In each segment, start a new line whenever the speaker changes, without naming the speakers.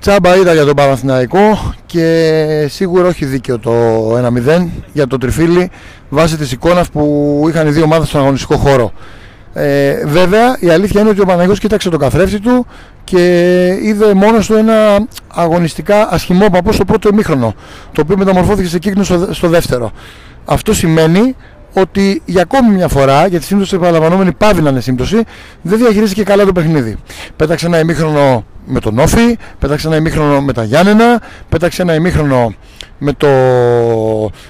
Τσάμπα είδα για τον Παναθηναϊκό και σίγουρα όχι δίκαιο το 1-0 για το τριφύλι βάσει της εικόνας που είχαν οι δύο ομάδες στον αγωνιστικό χώρο. Ε, βέβαια η αλήθεια είναι ότι ο Παναγιώτης κοίταξε το καθρέφτη του και είδε μόνος του ένα αγωνιστικά ασχημό παππού στο πρώτο ημίχρονο το οποίο μεταμορφώθηκε σε κύκνο στο, στο δεύτερο. Αυτό σημαίνει ότι για ακόμη μια φορά, για τη σύμπτωση επαναλαμβανόμενη πάβει να είναι σύμπτωση, δεν διαχειρίστηκε καλά το παιχνίδι. Πέταξε ένα ημίχρονο με τον Όφη, πέταξε ένα ημίχρονο με τα Γιάννενα, πέταξε ένα ημίχρονο με, το,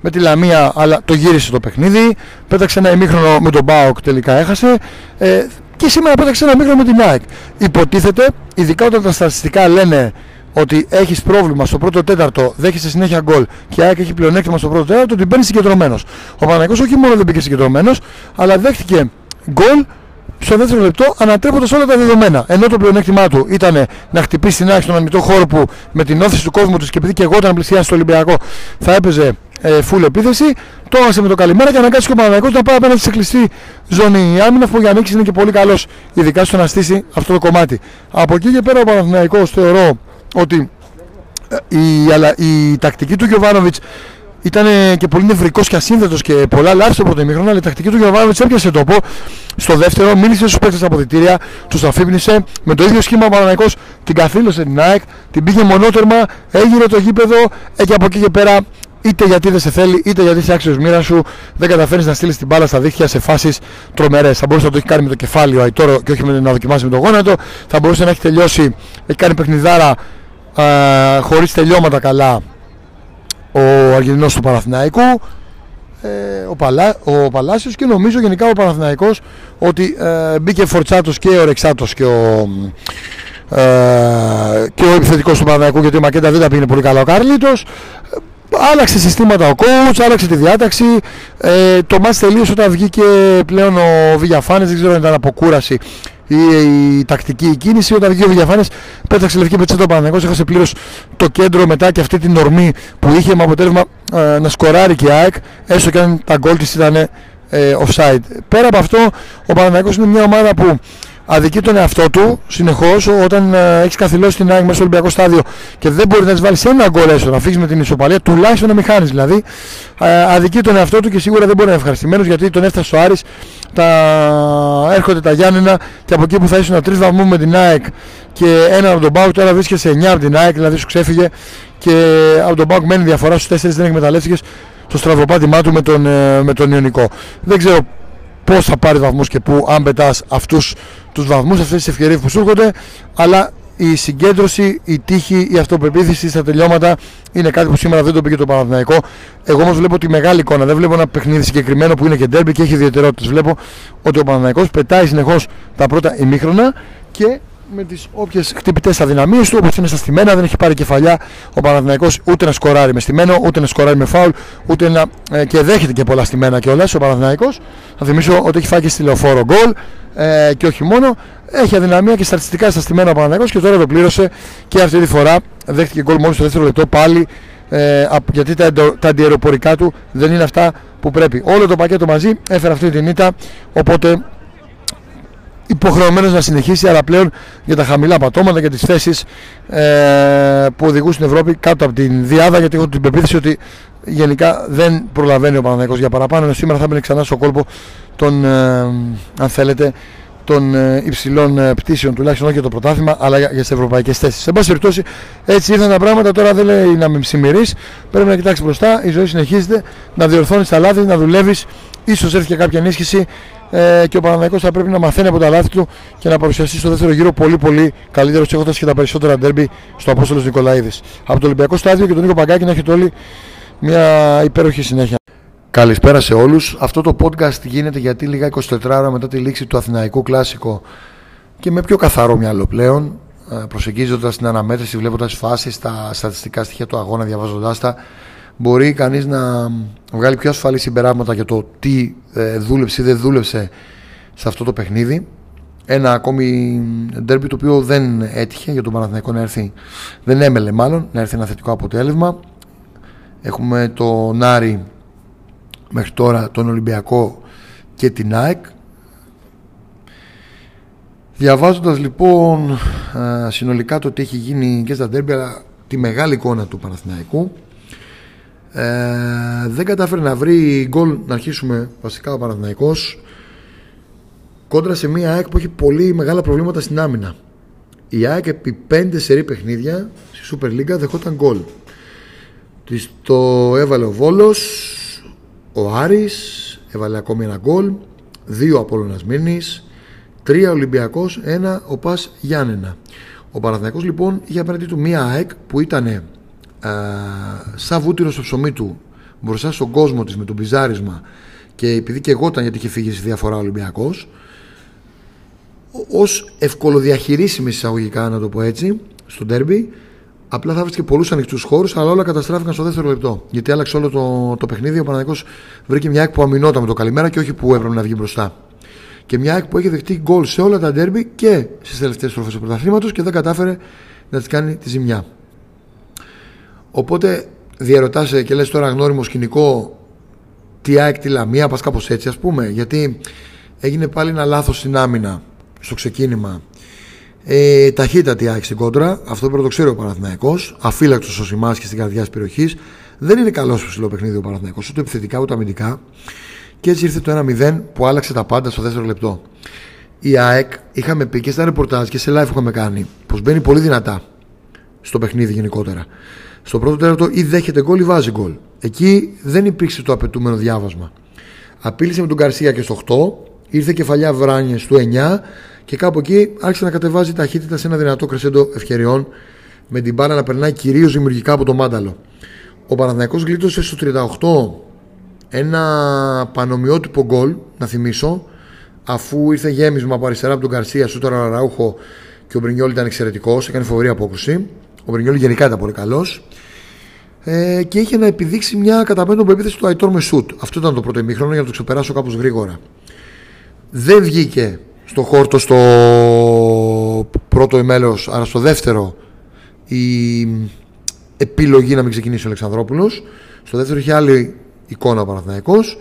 με τη Λαμία, αλλά το γύρισε το παιχνίδι, πέταξε ένα ημίχρονο με τον Μπάοκ, τελικά έχασε. Ε, και σήμερα πέταξε ένα ημίχρονο με την ΑΕΚ. Υποτίθεται, ειδικά όταν τα στατιστικά λένε ότι έχεις πρόβλημα στο πρώτο τέταρτο, δέχεσαι συνέχεια γκολ και η ΑΕΚ έχει πλεονέκτημα στο πρώτο τέταρτο, ότι μπαίνει συγκεντρωμένος. Ο Παναγιώτο όχι μόνο δεν μπήκε συγκεντρωμένος, αλλά δέχτηκε γκολ στο δεύτερο λεπτό ανατρέποντας όλα τα δεδομένα. Ενώ το πλεονέκτημά του ήταν να χτυπήσει την άκρη στον αμυντό χώρο που με την όθηση του κόσμου του και επειδή και εγώ όταν πλησιάσει στο Ολυμπιακό θα έπαιζε ε, full επίθεση, το έβασε με το καλημέρα και αναγκάστηκε ο Παναγιώτο να πάει απέναντι σε κλειστή ζώνη. Η άμυνα που για ανοίξει είναι και πολύ καλός, ειδικά στο να στήσει αυτό το κομμάτι. Από εκεί και πέρα ο Παναθηναϊκός θεωρώ ότι ε, η, η τακτική του Γιωβάνοβιτς ήταν και πολύ νευρικός και ασύνδετο και πολλά λάθη στο πρώτο ημίχρονο, αλλά η τακτική του Γιωβάνοβιτς έπιασε τόπο. Στο δεύτερο, μίλησε στους παίκτες από διτήρια, τους αφύπνισε με το ίδιο σχήμα ο Παναναναϊκό, την καθήλωσε την ΑΕΚ, την πήγε μονότερμα, έγινε το γήπεδο ε, και από εκεί και πέρα είτε γιατί δεν σε θέλει, είτε γιατί είσαι άξιος μοίρας σου, δεν καταφέρει να στείλεις την μπάλα στα δίχτυα σε φάσεις τρομερές. Θα μπορούσε να το έχει κάνει με το κεφάλι ο Αϊτόρο και όχι με, να δοκιμάσει με το γόνατο. Θα μπορούσε να έχει τελειώσει, έχει κάνει παιχνιδάρα χωρίς τελειώματα καλά ο Αργεντινός του Παναθηναϊκού ε, ο, Παλά, ο Παλάσιος και νομίζω γενικά ο Παναθηναϊκός ότι ε, μπήκε φορτσάτος και ο Ρεξάτος και ο, ε, και ο επιθετικός του Παναθηναϊκού γιατί ο Μακέντα δεν τα πήγαινε πολύ καλά. Ο Καρλίτος άλλαξε συστήματα ο coach, άλλαξε τη διάταξη. Ε, το μάτς τελείωσε όταν βγήκε πλέον ο Βηγιαφάνης δεν ξέρω αν ήταν αποκούραση η, η τακτική κίνηση. Όταν βγήκε ο Διαφάνης πέταξε λευκή πετσέτα ο Παναγιώτος, έχασε πλήρως το κέντρο μετά και αυτή την ορμή που είχε με αποτέλεσμα ε, να σκοράρει και η ΑΕΚ, έστω και αν τα γκολ της ήταν ε, offside. Πέρα από αυτό, ο Παναγιώτος είναι μια ομάδα που αδικεί τον εαυτό του συνεχώς όταν ε, έχεις καθυλώσει την ΑΕΚ μέσα στο Ολυμπιακό στάδιο και δεν μπορεί να της βάλεις ένα γκολ έστω να φύγεις με την ισοπαλία, τουλάχιστον να μην χάνεις. Δηλαδή, ε, αδικεί τον εαυτό του και σίγουρα δεν μπορεί να είναι ευχαριστημένος γιατί τον έφτασε στο Άρης. Τα... Έρχονται τα Γιάννενα και από εκεί που θα ήσουν τρεις βαθμού με την ΑΕΚ και ένα από τον Μπάουκ, τώρα βρίσκεσαι 9 από την ΑΕΚ, δηλαδή σου ξέφυγε και από τον Μπάουκ μένει διαφορά στους 4 δεν εκμεταλλεύτηκες στο στραβοπάτημά του με τον, ε, με τον Ιωνικό. Δεν ξέρω πώς θα πάρεις βαθμούς και πού, αν πετάς αυτούς τους βαθμούς, αυτές τις ευκαιρίες που σου έρχονται, αλλά η συγκέντρωση, η τύχη, η αυτοπεποίθηση στα τελειώματα είναι κάτι που σήμερα δεν το πήγε το Παναθηναϊκό. Εγώ όμως βλέπω τη μεγάλη εικόνα. Δεν βλέπω ένα παιχνίδι συγκεκριμένο που είναι και ντέρμπι και έχει ιδιαιτερότητες. Βλέπω ότι ο Παναθηναϊκός πετάει συνεχώς τα πρώτα ημίχρονα και με τις όποιες χτυπητές αδυναμίες του, όπως είναι στα στημένα, δεν έχει πάρει κεφαλιά ο Παναθηναϊκός ούτε να σκοράρει με στημένο, ούτε να σκοράρει με φάουλ, ούτε να. Ε, και δέχεται και πολλά στημένα κιόλας ο Παναθηναϊκός. Θα θυμίσω ότι έχει φάει και στη λεωφόρο γκολ ε, και όχι μόνο. Έχει αδυναμία και στατιστικά στα στημένα ο Παναθηναϊκός και τώρα το πλήρωσε και αυτή τη φορά δέχτηκε γκολ μόλις στο δεύτερο λεπτό πάλι. Ε, γιατί τα, τα αντιεροπορικά του δεν είναι αυτά που πρέπει. Όλο το πακέτο μαζί έφερε αυτή την ήττα. Οπότε υποχρεωμένος να συνεχίσει αλλά πλέον για τα χαμηλά πατώματα και τις θέσεις ε, που οδηγούν στην Ευρώπη κάτω από την διάδα γιατί έχω την πεποίθηση ότι γενικά δεν προλαβαίνει ο Παναθηναϊκός για παραπάνω ενώ σήμερα θα μπαίνει ξανά στο κόλπο των ε, αν θέλετε των ε, υψηλών ε, πτήσεων, τουλάχιστον όχι για το πρωτάθλημα, αλλά για, για τις ευρωπαϊκές θέσεις. Σε πάση περιπτώσει, έτσι ήρθαν τα πράγματα. Τώρα δεν λέει να με ψημερεί. Πρέπει να κοιτάξεις μπροστά. Η ζωή συνεχίζεται. Να διορθώνεις τα λάθη, να δουλεύεις. σω έρθει και κάποια ενίσχυση ε, και ο Παναμαϊκός θα πρέπει να μαθαίνει από τα λάθη του και να παρουσιαστεί στο δεύτερο γύρο πολύ πολύ καλύτερος έχοντας και τα περισσότερα ντέρμπι στο Απόστολος Νικολαίδης. Από το Ολυμπιακό Στάδιο και τον Νίκο Παγκάκη να έχετε όλοι μια υπέροχη συνέχεια. Καλησπέρα σε όλους. Αυτό το podcast γίνεται γιατί λίγα 24 ώρα μετά τη λήξη του Αθηναϊκού Κλάσικο και με πιο καθαρό μυαλό πλέον, ε, προσεγγίζοντας την αναμέτρηση, βλέποντας φάσεις, τα στατιστικά στοιχεία του αγώνα, διαβάζοντάς τα, μπορεί κανείς να βγάλει πιο ασφαλή συμπεράσματα για το τι ε, δούλεψε ή δεν δούλεψε σε αυτό το παιχνίδι. Ένα ακόμη ντέρμπι το οποίο δεν έτυχε για τον Παναθηναϊκό να έρθει, δεν έμελε μάλλον, να έρθει ένα θετικό αποτέλεσμα. Έχουμε τον Άρη μέχρι τώρα, τον Ολυμπιακό και την ΑΕΚ. Διαβάζοντας λοιπόν συνολικά το τι έχει γίνει και στα ντέρμπι αλλά τη μεγάλη εικόνα του Παναθηναϊκού ε, δεν κατάφερε να βρει γκολ να αρχίσουμε βασικά ο Παναθηναϊκός κόντρα σε μια ΑΕΚ που έχει πολύ μεγάλα προβλήματα στην άμυνα. Η ΑΕΚ επί 5 σερή παιχνίδια στη Super League δεχόταν γκολ. Της το έβαλε ο Βόλος ο Άρης έβαλε ακόμη ένα γκολ δύο Απόλλωνας Μήνης τρία Ολυμπιακός ένα ο Πας Γιάννενα. Ο Παναθηναϊκός λοιπόν είχε απέναντί του μία ΑΕΚ που ήταν σαν βούτυρος στο ψωμί του μπροστά στον κόσμο της με το μπιζάρισμα και επειδή και εγώ ήταν γιατί είχε φύγει στη διαφορά Ολυμπιακός ως ευκολοδιαχειρίσιμη εισαγωγικά να το πω έτσι στο ντέρμπι απλά θα βρίσκε πολλούς ανοιχτούς χώρους αλλά όλα καταστράφηκαν στο δεύτερο λεπτό γιατί άλλαξε όλο το, το παιχνίδι ο Παναθηναϊκός βρήκε μια ΑΕΚ που αμυνόταν με το καλημέρα και όχι που έπρεπε να βγει μπροστά. Και μια ΑΕΚ που έχει δεχτεί γκολ σε όλα τα ντέρμπι και στις τελευταίες στροφές του πρωταθλήματος και δεν κατάφερε να της κάνει τη ζημιά Οπότε διαρωτάσαι και λες τώρα γνώριμο σκηνικό τι ΑΕΚ τη Λαμία, πας κάπως έτσι ας πούμε γιατί έγινε πάλι ένα λάθος στην άμυνα στο ξεκίνημα. Ε, ταχύτατη ΑΕΚ στην κόντρα αυτό πρέπει να το ξέρει ο Παναθηναϊκός αφύλακτος ο Σιμάς και στην καρδιά της περιοχής. Δεν είναι καλός στο ψηλό παιχνίδι ο Παναθηναϊκός ούτε επιθετικά ούτε αμυντικά. Και έτσι ήρθε το 1-0 που άλλαξε τα πάντα στο δεύτερο λεπτό. Η ΑΕΚ είχαμε πει και στα ρεπορτάζ και σε live που είχαμε κάνει πως μπαίνει πολύ δυνατά στο παιχνίδι γενικότερα στο πρώτο τέταρτο ή δέχεται γκολ ή βάζει γκολ. Εκεί δεν υπήρξε το απαιτούμενο διάβασμα. Απείλησε με τον Καρσία και στο 8, ήρθε κεφαλιά Βράνιες στο 9 και κάπου εκεί άρχισε να κατεβάζει ταχύτητα σε ένα δυνατό κρεσέντο ευκαιριών με την μπάλα να περνάει κυρίως δημιουργικά από το μάνταλο. Ο Παναθηναϊκός γλίτωσε στο 38 ένα πανομοιότυπο γκολ, να θυμίσω, αφού ήρθε γέμισμα από αριστερά από τον Καρσία, σου τώρα Ραούχο και ο Μπρινιόλ ήταν εξαιρετικός, έκανε φοβερή απόκρουση. Ο Μπρινιόλ γενικά ήταν πολύ καλός ε, και είχε να επιδείξει μια καταπέντον επίθεση του Αϊτόρ με σουτ. Αυτό ήταν το πρώτο ημίχρονο για να το ξεπεράσω κάπως γρήγορα. Δεν βγήκε στο χόρτο στο πρώτο ημέλος, αλλά στο δεύτερο η επιλογή να μην ξεκινήσει ο Αλεξανδρόπουλος. Στο δεύτερο είχε άλλη εικόνα ο Παναθηναϊκός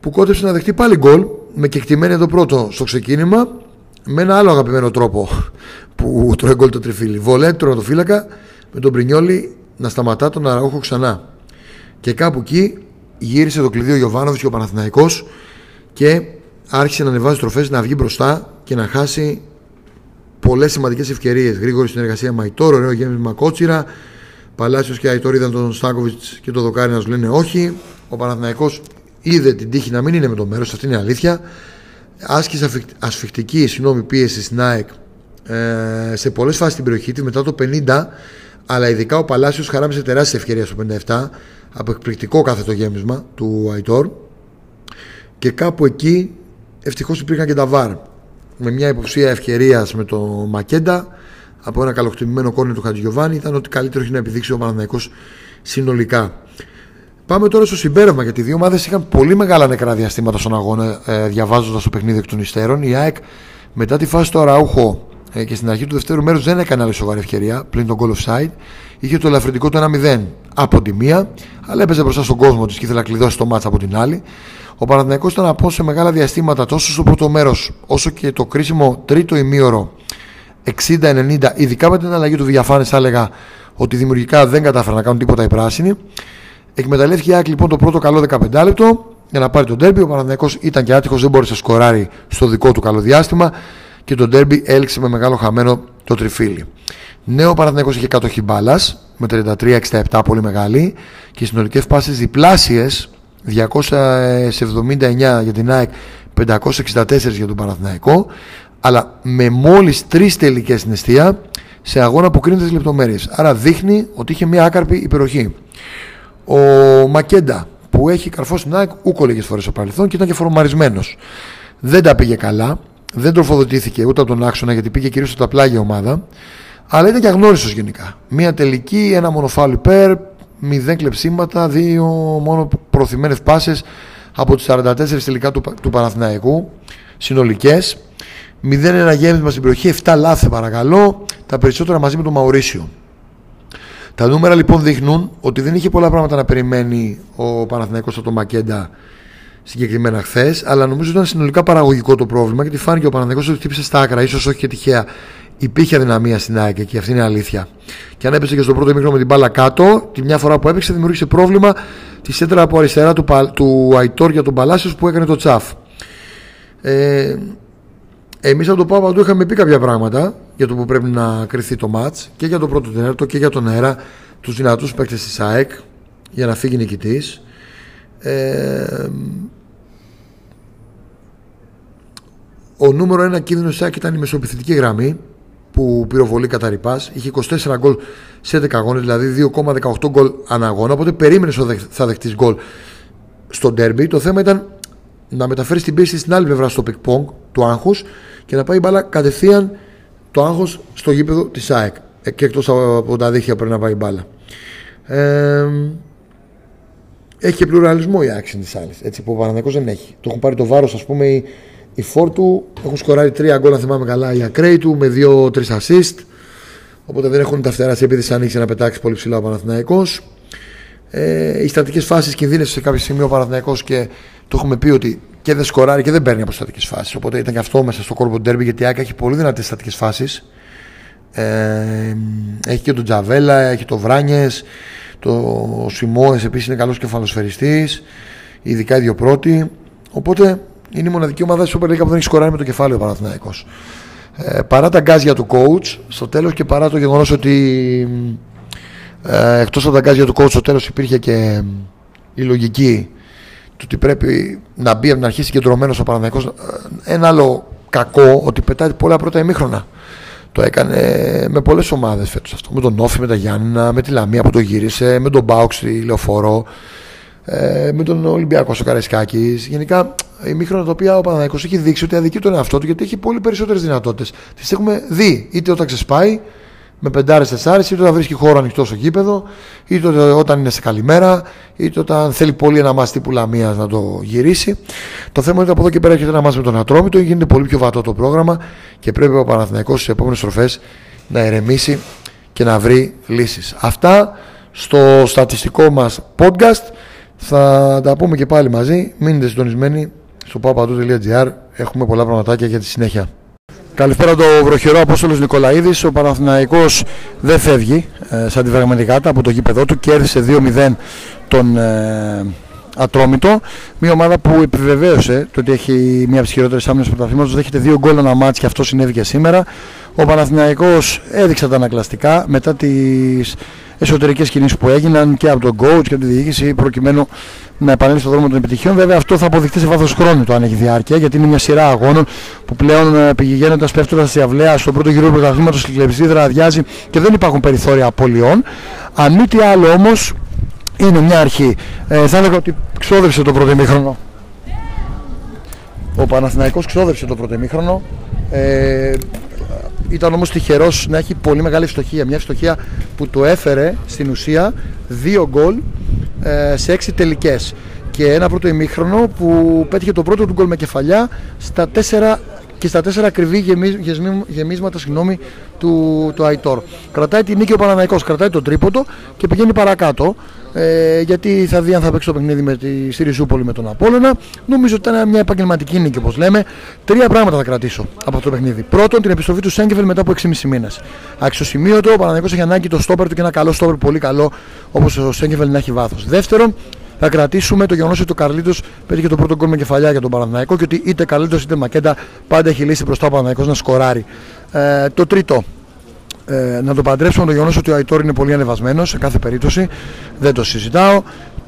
που κότεψε να δεχτεί πάλι γκολ με κεκτημένη εδώ πρώτο στο ξεκίνημα με ένα άλλο αγαπημένο τρόπο που τρώει γκολ το τριφύλι. Βολέ, το φύλακα με τον Πρινιόλι να σταματά τον Αραούχο ξανά. Και κάπου εκεί γύρισε το κλειδί ο Γιωβάνοβιτς και ο Παναθηναϊκός και άρχισε να ανεβάζει τροφές, να βγει μπροστά και να χάσει πολλές σημαντικές ευκαιρίες. Γρήγορη συνεργασία Μαϊτόρ, ωραίο γέμισμα Κότσιρα. Παλάσιος και Αϊτόρ είδαν τον Στάκοβιτς και τον Δοκάρι να σου λένε όχι. Ο Παναθηναϊκός είδε την τύχη να μην είναι με το μέρος, αυτή είναι η αλήθεια. Άσκησε ασφιχτική συγγνώμη, πίεση στην ΑΕΚ ε, σε πολλές φάσεις στην περιοχή της μετά το 50 αλλά ειδικά ο Παλάσιος χαράμισε τεράστια ευκαιρία στο 57 από εκπληκτικό κάθε το γέμισμα του Αϊτόρ και κάπου εκεί ευτυχώς υπήρχαν και τα βάρ με μια υποψία ευκαιρίας με το Μακέντα από ένα καλοκτημημένο κόρνο του Χατζιωβάνη ήταν ότι καλύτερο έχει να επιδείξει ο Παναναναϊκός συνολικά. Πάμε τώρα στο συμπέρασμα γιατί οι δύο ομάδες είχαν πολύ μεγάλα νεκρά διαστήματα στον αγώνα ε, διαβάζοντας το παιχνίδι εκ των υστέρων. Η ΑΕΚ μετά τη φάση του Αραούχο ε, και στην αρχή του δεύτερου μέρους δεν έκανε άλλη σοβαρή ευκαιρία πλην τον goal offside. Είχε το ελαφρυντικό το 1-0 από τη μία, αλλά έπαιζε μπροστά στον κόσμο της και ήθελε να κλειδώσει το μάτσα από την άλλη. Ο Παναθηναϊκός ήταν από σε μεγάλα διαστήματα τόσο στο πρώτο μέρος όσο και το κρίσιμο τρίτο ημίωρο 60-90, ειδικά με την αλλαγή του Διαφάνη, θα έλεγα ότι δημιουργικά δεν κατάφεραν να κάνουν τίποτα οι πράσινοι. Εκμεταλλεύτηκε η ΑΕΚ λοιπόν το πρώτο καλό 15 λεπτό για να πάρει τον τέρμπι. Ο Παναθηναϊκός ήταν και άτυχος, δεν μπόρεσε να σκοράρει στο δικό του καλό διάστημα και το ντέρμπι έληξε με μεγάλο χαμένο το τριφύλι. Νέο Παναθηναϊκός είχε κατοχή μπάλας με 33-67 πολύ μεγάλη και συνολικές πάσει διπλάσιες 279 για την ΑΕΚ 564 για τον Παναθηναϊκό αλλά με μόλις τρεις τελικές στην αιστεία σε αγώνα που κρίνεται τις λεπτομέρειες. Άρα δείχνει ότι είχε μια άκαρπη υπεροχή. Ο Μακέντα που έχει καρφώσει την ΑΕΚ ούκο λίγες φορές στο παρελθόν και ήταν και φορμαρισμένος. Δεν τα πήγε καλά δεν τροφοδοτήθηκε ούτε από τον άξονα γιατί πήγε κυρίως στα πλάγια ομάδα. Αλλά ήταν και αγνώριστος γενικά. Μία τελική, ένα μονοφάλι υπέρ, μηδέν κλεψίματα, δύο μόνο προωθημένες πάσες από τις 44 τελικά του, του Παναθηναϊκού. Συνολικές. 0-1 γέμισμα στην περιοχή, 7 λάθη παρακαλώ, τα περισσότερα μαζί με τον Μαουρίσιο. Τα νούμερα λοιπόν δείχνουν ότι δεν είχε πολλά πράγματα να περιμένει ο Παναθηναϊκός από τον Μακέντα συγκεκριμένα χθες, αλλά νομίζω ότι ήταν συνολικά παραγωγικό το πρόβλημα γιατί φάνηκε ο Παναθηναϊκός ότι χτύπησε στα άκρα, ίσως όχι και τυχαία υπήρχε αδυναμία στην ΑΕΚ και αυτή είναι αλήθεια. Και αν έπεσε και στο πρώτο μήχρονο με την μπάλα κάτω, τη μια φορά που έπαιξε δημιούργησε πρόβλημα τη σέντρα από αριστερά του, του Αϊτόρ για τον Παλάσιος που έκανε το τσαφ. Ε, Εμείς από το Πάπα είχαμε πει κάποια πράγματα για το που πρέπει να κρυθεί το ματ και για το πρώτο τέρτο και για τον αέρα, τους δυνατούς παίκτες της ΑΕΚ για να φύγει νικητής. Ε, ο νούμερο ένα κίνδυνος τη ΑΕΚ ήταν η μεσοπιθετική γραμμή που πυροβολεί κατά ρηπάς. Είχε 24 γκολ σε 11 αγώνες, δηλαδή 2,18 γκολ ανά αγώνα. Οπότε περίμενε ότι θα δεχτείς γκολ στο ντέρμπι. Το θέμα ήταν να μεταφέρεις την πίεση στην άλλη πλευρά στο πινγκ-πονγκ του άγχους και να πάει μπάλα κατευθείαν το άγχος στο γήπεδο της ΑΕΚ. Ε, και εκτός από τα δίχτυα πρέπει να πάει μπάλα. Ε, έχει και πλουραλισμό η ΑΕΚ σε αυτή. Έτσι που ο Παναθηναϊκό δεν έχει. Το έχουν πάρει το βάρος, ας πούμε, οι, οι Φόρτου. Έχουν σκοράρει τρία γκολ, αν θυμάμαι καλά, οι ακραίοι του με δύο-τρεις assist. Οπότε δεν έχουν τα φτερά σε επίθεση ανοίξει να πετάξει πολύ ψηλά ο Παναθηναϊκός. Ε, οι στατικές φάσεις κινδύνευσε σε κάποιο σημείο ο Παναθηναϊκός και το έχουμε πει ότι και δεν σκοράρει και δεν παίρνει από στατικές φάσεις. Οπότε ήταν και αυτό μέσα στο κόρπο ντέρμπι γιατί η Άκα έχει πολύ δυνατές στατικές φάσεις. Ε, έχει και τον Τζαβέλα, έχει το Βράνιες, το Σιμόε επίσης είναι καλός κεφαλοσφαιριστής. Ειδικά οι δύο πρώτοι. Οπότε είναι η μοναδική ομάδα στη Super League που δεν έχει σκοράρει με το κεφάλαιο ο Παναθηναϊκός. Ε, παρά τα γκάζια του coach στο τέλος και παρά το γεγονός ότι ε, εκτός από τα γκάζια του coach στο τέλος υπήρχε και η λογική του ότι πρέπει να μπει από να αρχίσει κεντρωμένος ο Παναθηναϊκός ε, ένα άλλο κακό ότι πετάει πολλά πρώτα ημίχρονα το έκανε με πολλές ομάδες φέτος αυτό. Με τον Όφη, με τα Γιάννηνα, με τη Λαμία που το γύρισε, με τον Μπάουξ στη Λεωφόρο, ε, με τον Ολυμπιακό στο Καραϊσκάκης. Γενικά ημίχρονα τα οποία ο Παναθηναϊκός έχει δείξει ότι αδικεί τον εαυτό του γιατί έχει πολύ περισσότερες δυνατότητες. Τις έχουμε δει είτε όταν ξεσπάει με πεντάρες τεσσάρες, είτε όταν βρίσκει χώρο ανοιχτό στο γήπεδο, είτε όταν είναι σε καλημέρα, είτε όταν θέλει πολύ ένα μάτι τύπου Λαμία να το γυρίσει. Το θέμα είναι ότι από εδώ και πέρα έχετε ένα μάτι με τον Ατρόμητο, γίνεται πολύ πιο βατό το πρόγραμμα και πρέπει ο Παναθηναϊκός στις επόμενες στροφές να ερεμήσει και να βρει λύσεις. Αυτά στο στατιστικό μας podcast. Θα τα πούμε και πάλι μαζί. Μείνετε συντονισμένοι στο papadu.gr. Έχουμε πολλά πραγματάκια για τη συνέχεια. Καλησπέρα το βροχερό Απόστολος Νικολαίδης. Ο Παναθηναϊκός δεν φεύγει ε, σαν τη Βεγμενικάτα από το γήπεδό του. Κέρδισε 2-0 τον ε, Ατρόμητο. Μια ομάδα που επιβεβαίωσε το ότι έχει μια από τις χειρότερες άμυνες του πρωταθλήματος. Δέχεται δύο γκολ ένα μάτς και αυτό συνέβη και σήμερα. Ο Παναθηναϊκός έδειξε τα ανακλαστικά μετά τις εσωτερικές κινήσεις που έγιναν και από τον coach και από τη διοίκηση προκειμένου να επανέλθει στον δρόμο των επιτυχιών. Βέβαια αυτό θα αποδειχτεί σε βάθος χρόνου το αν έχει διάρκεια γιατί είναι μια σειρά αγώνων που πλέον ε, πηγαίνοντας πέφτοντας στη αυλαία στον πρώτο γύρο του πρωταθλήματος η κλεψίδρα αδειάζει και δεν υπάρχουν περιθώρια απολειών. Αν μη τι άλλο όμως είναι μια αρχή. Ε, θα έλεγα ότι ξόδευσε το πρώτο ημίχρονο. Ο Παναθηναϊκός ξόδευσε το πρώτο ημίχρονο. Ε, ήταν όμως τυχερός να έχει πολύ μεγάλη ευστοχία. Μια ευστοχία που το έφερε στην ουσία δύο γκολ ε, σε έξι τελικές. Και ένα πρώτο ημίχρονο που πέτυχε το πρώτο του γκολ με κεφαλιά στα τέσσερα και στα τέσσερα ακριβή γεμίσματα συγγνώμη, του, του Αϊτόρ. Κρατάει τη νίκη ο Παναναϊκός, κρατάει τον τρίποντο και πηγαίνει παρακάτω. Ε, γιατί θα δει αν θα παίξει το παιχνίδι με τη, στη Ριζούπολη με τον Απόλαινα. Νομίζω ότι ήταν μια επαγγελματική νίκη, όπως λέμε. Τρία πράγματα θα κρατήσω από αυτό το παιχνίδι. Πρώτον, την επιστροφή του Σέγκεφελ μετά από 6,5 μήνες. Αξιοσημείωτο, ο Παναναϊκός έχει ανάγκη το στόπερ του και ένα καλό στόπερ πολύ καλό, όπως ο Σέγκεφελ να έχει βάθος. Δεύτερον, θα κρατήσουμε το γεγονός ότι ο Καρλίτος πέτυχε το πρώτο γκολ με κεφαλιά για τον Παναναϊκό και ότι είτε Καρλίτος είτε Μακέντα πάντα έχει λύσει μπροστά ο Παναναϊκό να σκοράρει. Ε, το τρίτο, ε, να το παντρέψουμε το γεγονός ότι ο Αϊτόρ είναι πολύ ανεβασμένος σε κάθε περίπτωση, δεν το συζητάω.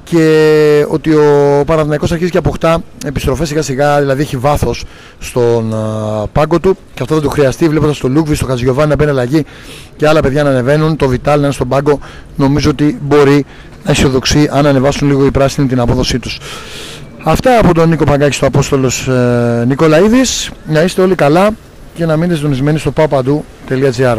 Και ότι ο Παναθηναϊκός αρχίζει και αποκτά επιστροφές σιγά σιγά, δηλαδή έχει βάθος στον α, πάγκο του και αυτό θα του χρειαστεί. Βλέποντας τον Λούκβι, τον Χατζηγιοβάνι να μπαίνει αλλαγή και άλλα παιδιά να ανεβαίνουν, το Βιτάλ να είναι στον πάγκο, νομίζω ότι μπορεί να αισιοδοξεί αν ανεβάσουν λίγο οι πράσινοι την απόδοσή τους. Αυτά από τον Νίκο Παγκάκη στο Απόστολος ε, Νικολαίδης. Να είστε όλοι καλά και να μείνετε συντονισμένοι στο papadu.gr.